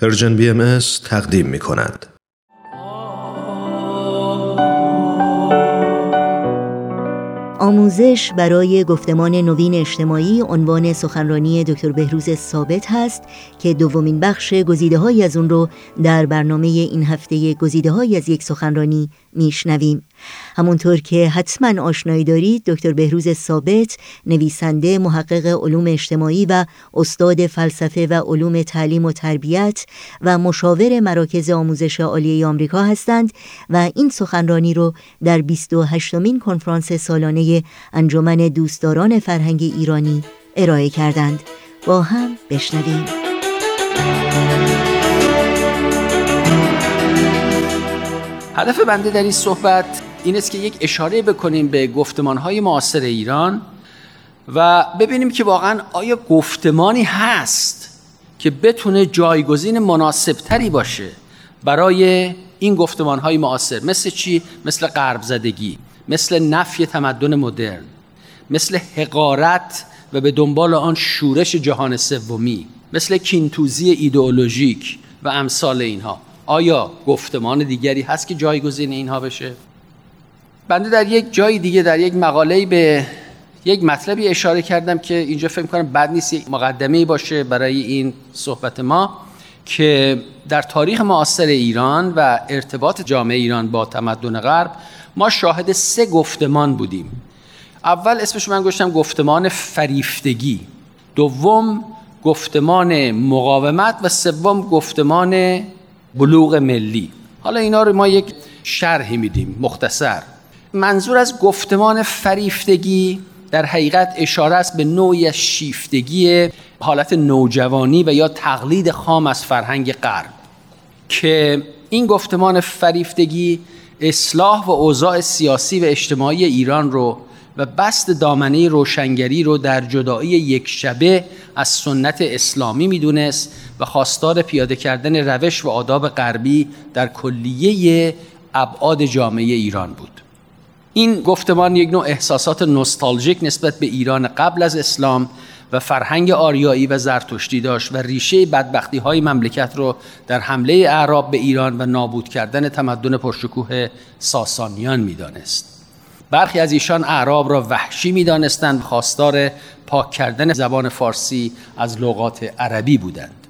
پرژن بی تقدیم می کند. آموزش برای گفتمان نوین اجتماعی عنوان سخنرانی دکتر بهروز ثابت هست که دومین بخش گزیده های از اون رو در برنامه این هفته گزیده های از یک سخنرانی میشنویم. همونطور که حتما آشنایی دارید دکتر بهروز ثابت نویسنده محقق علوم اجتماعی و استاد فلسفه و علوم تعلیم و تربیت و مشاور مراکز آموزش عالی آمریکا هستند و این سخنرانی رو در 28 مین کنفرانس سالانه انجمن دوستداران فرهنگ ایرانی ارائه کردند. با هم بشنویم. هدف بنده در این صحبت این است که یک اشاره بکنیم به گفتمانهای معاصر ایران و ببینیم که واقعا آیا گفتمانی هست که بتونه جایگزین مناسبتری باشه برای این گفتمانهای معاصر مثل چی؟ مثل غرب زدگی مثل نفی تمدن مدرن مثل حقارت و به دنبال آن شورش جهان سومی مثل کینتوزی ایدئولوژیک و امثال اینها آیا گفتمان دیگری هست که جایگزین اینها بشه؟ بنده در یک جای دیگه در یک مقاله به یک مطلبی اشاره کردم که اینجا فکر کنم بد نیست یک مقدمه باشه برای این صحبت ما که در تاریخ معاصر ایران و ارتباط جامعه ایران با تمدن غرب ما شاهد سه گفتمان بودیم. اول اسمش من گذاشتم گفتمان فریفتگی دوم گفتمان مقاومت و سوم گفتمان بلوغ ملی. حالا اینا رو ما یک شرحی میدیم مختصر. منظور از گفتمان فریفتگی در حقیقت اشاره است به نوعی شیفتگی حالت نوجوانی و یا تقلید خام از فرهنگ غرب که این گفتمان فریفتگی اصلاح و اوضاع سیاسی و اجتماعی ایران رو و بست دامنه روشنگری رو در جدایی یک شبه از سنت اسلامی می‌دونست و خواستار پیاده کردن روش و آداب غربی در کلیه ابعاد جامعه ایران بود این گفتمان یک نوع احساسات نوستالژیک نسبت به ایران قبل از اسلام و فرهنگ آریایی و زرتشتی داشت و ریشه بدبختی های مملکت رو در حمله اعراب به ایران و نابود کردن تمدن پرشکوه ساسانیان می‌دانست. برخی از ایشان اعراب را وحشی می‌دانستند خواستار پاک کردن زبان فارسی از لغات عربی بودند.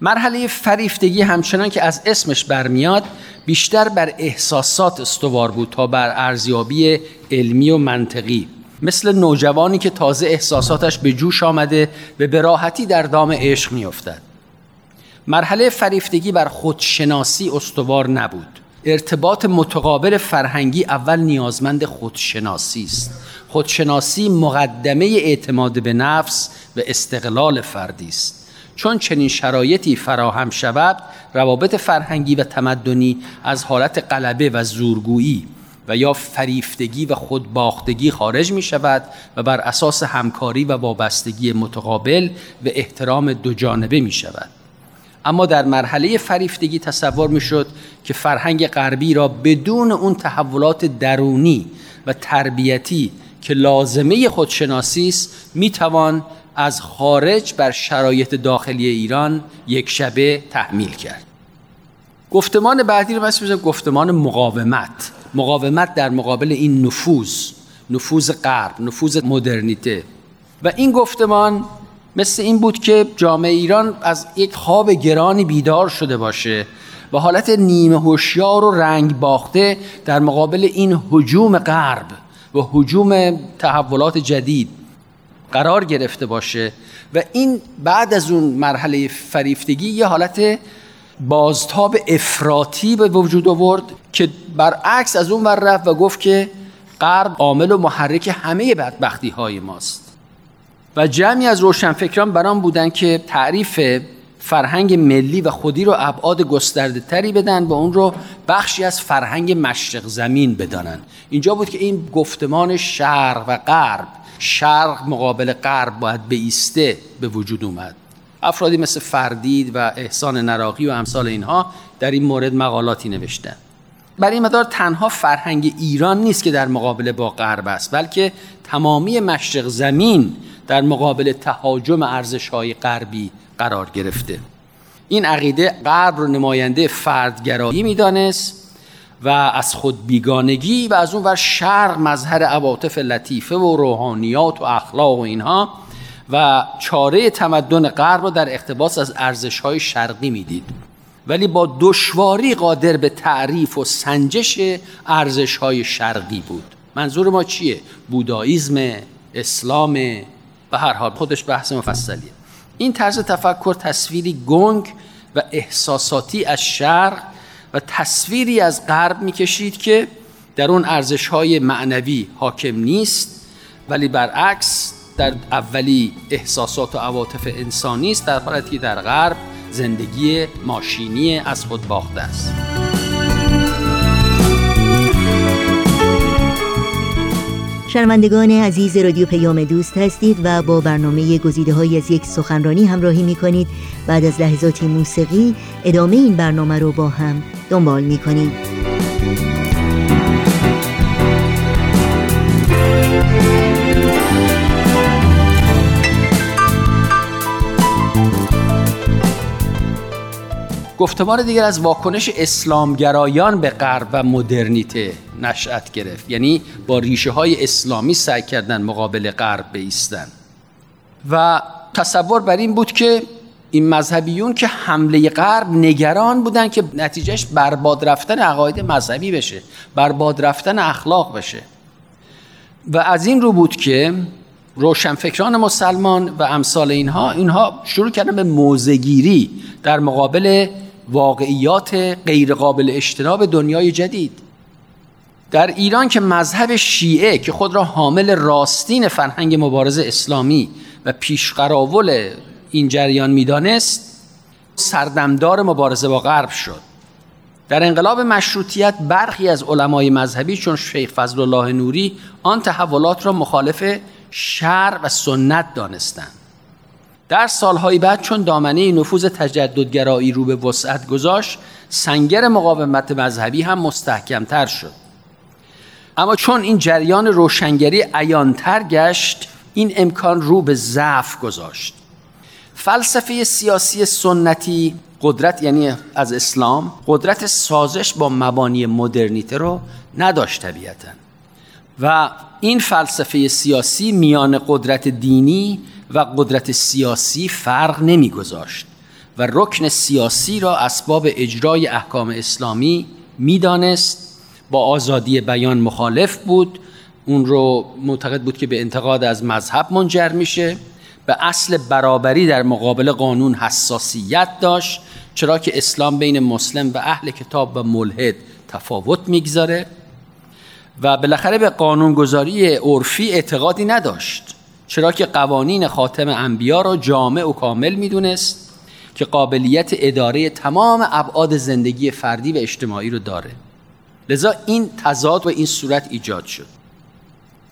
مرحله فریفتگی همچنان که از اسمش برمیاد بیشتر بر احساسات استوار بود تا بر ارزیابی علمی و منطقی. مثل نوجوانی که تازه احساساتش به جوش آمده و به راحتی در دام عشق میافتد. مرحله فریفتگی بر خودشناسی استوار نبود. ارتباط متقابل فرهنگی اول نیازمند خودشناسی است. خودشناسی مقدمه اعتماد به نفس و استقلال فردی است. چون چنین شرایطی فراهم شود روابط فرهنگی و تمدنی از حالت قلبه و زورگویی و یا فریفتگی و خودباختگی خارج می شود و بر اساس همکاری و وابستگی متقابل و احترام دو جانبه می شود اما در مرحله فریفتگی تصور می شد که فرهنگ غربی را بدون اون تحولات درونی و تربیتی که لازمه خودشناسی است می توان از خارج بر شرایط داخلی ایران یک شبه تحمیل کرد. گفتمان بعدی رو بس گفتمان مقاومت. مقاومت در مقابل این نفوذ نفوذ غرب نفوذ مدرنیته. و این گفتمان مثل این بود که جامعه ایران از یک خواب گرانی بیدار شده باشه و حالت نیمه هوشیار و رنگ باخته در مقابل این حجوم غرب و حجوم تحولات جدید قرار گرفته باشه و این بعد از اون مرحله فریفتگی یه حالت بازتاب افراطی به وجود آورد که برعکس از اون ور رفت و گفت که غرب عامل و محرک همه بدبختی های ماست. و جمعی از روشنفکران برام بودن که تعریف فرهنگ ملی و خودی رو ابعاد گسترده تری بدن و اون رو بخشی از فرهنگ مشرق زمین بدانن. اینجا بود که این گفتمان شرق و غرب شرق مقابل غرب باید بیسته به وجود اومد. افرادی مثل فردید و احسان نراقی و امثال اینها در این مورد مقالاتی نوشتن. برای این مدار تنها فرهنگ ایران نیست که در مقابله با غرب است بلکه تمامی مشرق زمین در مقابل تهاجم ارزش های غربی قرار گرفته. این عقیده غرب رو نماینده فردگرایی می‌دانست و از خود بیگانگی و از اون ور شرق مظهر عواطف لطیفه و روحانیات و اخلاق و اینها و چاره تمدن غرب رو در اقتباس از ارزش های شرقی می‌دید. ولی با دشواری قادر به تعریف و سنجش ارزش های شرقی بود. منظور ما چیه؟ بوداییزم، اسلام به هر حال خودش بحث مفصلیه. این طرز تفکر تصویری گنگ و احساساتی از شرق و تصویری از غرب می‌کشید که در اون ارزش های معنوی حاکم نیست ولی برعکس در اولی احساسات و عواطف انسانی است در حالتی که در غرب زندگی ماشینی از خود باخته است. شنوندگان عزیز رادیو پیام دوست هستید و با برنامه گزیده های از یک سخنرانی همراهی می کنید بعد از لحظاتی موسیقی ادامه این برنامه رو با هم دنبال می کنید گفتمان دیگر از واکنش اسلامگرایان به غرب و مدرنیته. نشأت گرفت. یعنی با ریشه های اسلامی سعی کردن مقابل غرب بیستن. و تصور بر این بود که این مذهبیون که حمله غرب نگران بودن که نتیجهش برباد رفتن عقاید مذهبی بشه برباد رفتن اخلاق بشه. و از این رو بود که روشنفکران مسلمان و امثال اینها اینها شروع کردن به موزگیری در مقابل واقعیات غیرقابل اجتناب دنیای جدید. در ایران که مذهب شیعه که خود را حامل راستین فرهنگ مبارزه اسلامی و پیشقراول این جریان می‌دانست سردمدار مبارزه با غرب شد. در انقلاب مشروطیت برخی از علمای مذهبی چون شیخ فضل الله نوری آن تحولات را مخالف شر و سنت دانستند. در سالهای بعد چون دامنه نفوذ تجددگرایی رو به وسعت گذاشت سنگر مقاومت مذهبی هم مستحکمتر شد. اما چون این جریان روشنگری عیانتر گشت این امکان رو به ضعف گذاشت. فلسفه سیاسی سنتی قدرت یعنی از اسلام قدرت سازش با مبانی مدرنیته رو نداشت طبیعتا. و این فلسفه سیاسی میان قدرت دینی و قدرت سیاسی فرق نمیگذاشت و رکن سیاسی را اسباب اجرای احکام اسلامی می‌دانست با آزادی بیان مخالف بود. اون رو معتقد بود که به انتقاد از مذهب منجر میشه. به اصل برابری در مقابل قانون حساسیت داشت چرا که اسلام بین مسلم و اهل کتاب و ملحد تفاوت می‌گذاره و بالاخره به قانونگذاری عرفی اعتقادی نداشت چرا که قوانین خاتم انبیا را جامع و کامل می‌دونست که قابلیت اداره تمام ابعاد زندگی فردی و اجتماعی رو داره. لذا این تضاد و این صورت ایجاد شد.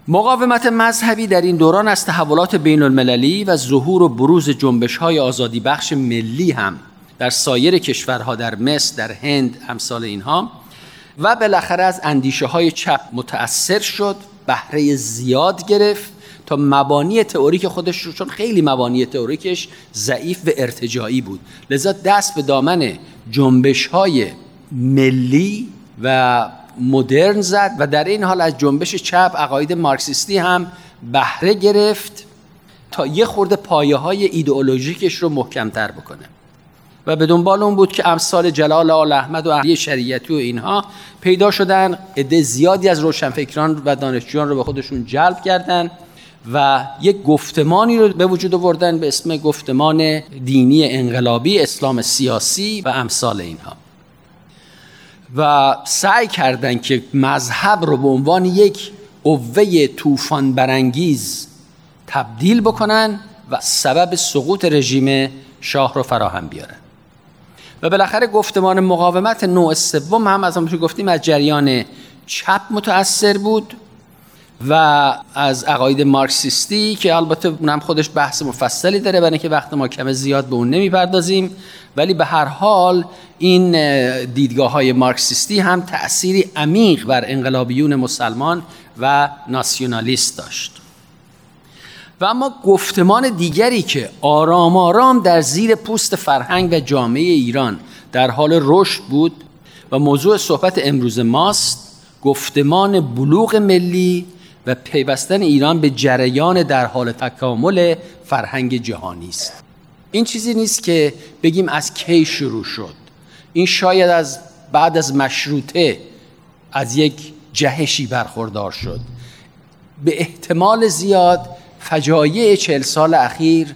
مقاومت مذهبی در این دوران از تحولات بین المللی و ظهور و بروز جنبش های آزادی بخش ملی هم در سایر کشورها در مصر در هند امثال اینها و بالاخره از اندیشه های چپ متأثر شد بهره زیاد گرفت تا مبانی تئوریک خودش رو چون خیلی مبانی تئوریکش ضعیف و ارتجاعی بود. لذا دست به دامن جنبش های ملی و مدرن زد و در این حال از جنبش چپ عقاید مارکسیستی هم بهره گرفت تا یه خورده پایه های ایدئولوژیکش رو محکمتر بکنه. و به دنبال اون بود که امثال جلال آل احمد و علی شریعتی و اینها پیدا شدن عده زیادی از روشنفکران و دانشجویان رو به خودشون جلب کردند و یک گفتمانی رو به وجود آوردن به اسم گفتمان دینی انقلابی اسلام سیاسی و امثال اینها. و سعی کردند که مذهب رو به عنوان یک قوه طوفان برانگیز تبدیل بکنن و سبب سقوط رژیم شاه رو فراهم بیارن. و بالاخره گفتمان مقاومت نوع سوم هم از همونطور گفتیم از جریان چپ متأثر بود. و از عقاید مارکسیستی که البته اونم خودش بحث مفصلی داره برای که وقت ما کم زیاد به اون نمی‌پردازیم. ولی به هر حال این دیدگاه های مارکسیستی هم تأثیری عمیق بر انقلابیون مسلمان و ناسیونالیست داشت. و اما گفتمان دیگری که آرام آرام در زیر پوست فرهنگ و جامعه ایران در حال رشد بود و موضوع صحبت امروز ماست گفتمان بلوغ ملی و پیوستن ایران به جریان در حال تکامل فرهنگ جهانی است. این چیزی نیست که بگیم از کی شروع شد. این شاید از بعد از مشروطه از یک جهشی برخوردار شد. به احتمال زیاد فجایع چهل سال اخیر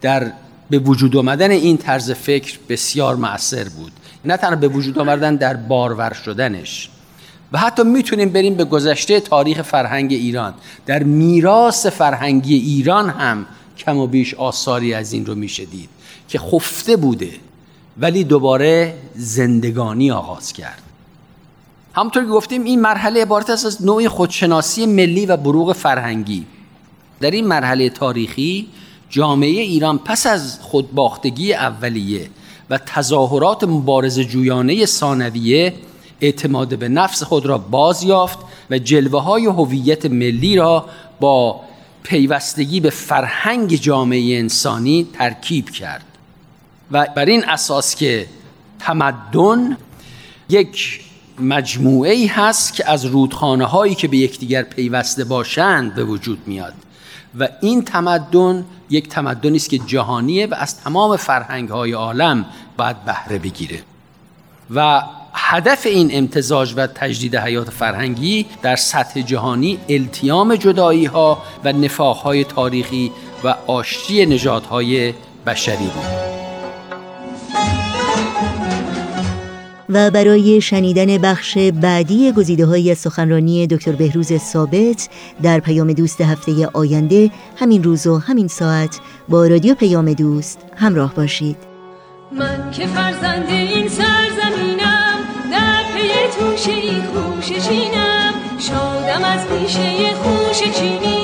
در به وجود آمدن این طرز فکر بسیار مؤثر بود. نه تنها به وجود آمدن در بارور شدنش. و حتی می‌تونیم بریم به گذشته تاریخ فرهنگ ایران. در میراث فرهنگی ایران هم کم و بیش آثاری از این رو میشه دید که خفته بوده ولی دوباره زندگانی آغاز کرد. همونطور که گفتیم این مرحله عبارت است از نوع خودشناسی ملی و بروغ فرهنگی. در این مرحله تاریخی جامعه ایران پس از خودباختگی اولیه و تظاهرات مبارز جویانه ثانویه اعتماد به نفس خود را باز یافت و جلوه های هویت ملی را با پیوستگی به فرهنگ جامعه انسانی ترکیب کرد. و بر این اساس که تمدن یک مجموعه ای هست که از رودخانه هایی که به یکدیگر پیوسته باشند به وجود میاد. و این تمدن یک تمدنی است که جهانیه و از تمام فرهنگ های عالم باید بهره بگیره. و هدف این امتزاج و تجدید حیات فرهنگی در سطح جهانی التیام جدایی ها و نفاق های تاریخی و آشتی نژادهای بشری بود. و برای شنیدن بخش بعدی گزیده های سخنرانی دکتر بهروز ثابت در پیام دوست هفته آینده همین روز و همین ساعت با رادیو پیام دوست همراه باشید. من که فرزند این سرزمینم توشه خوش چینم شادم از پیشه خوش چینی.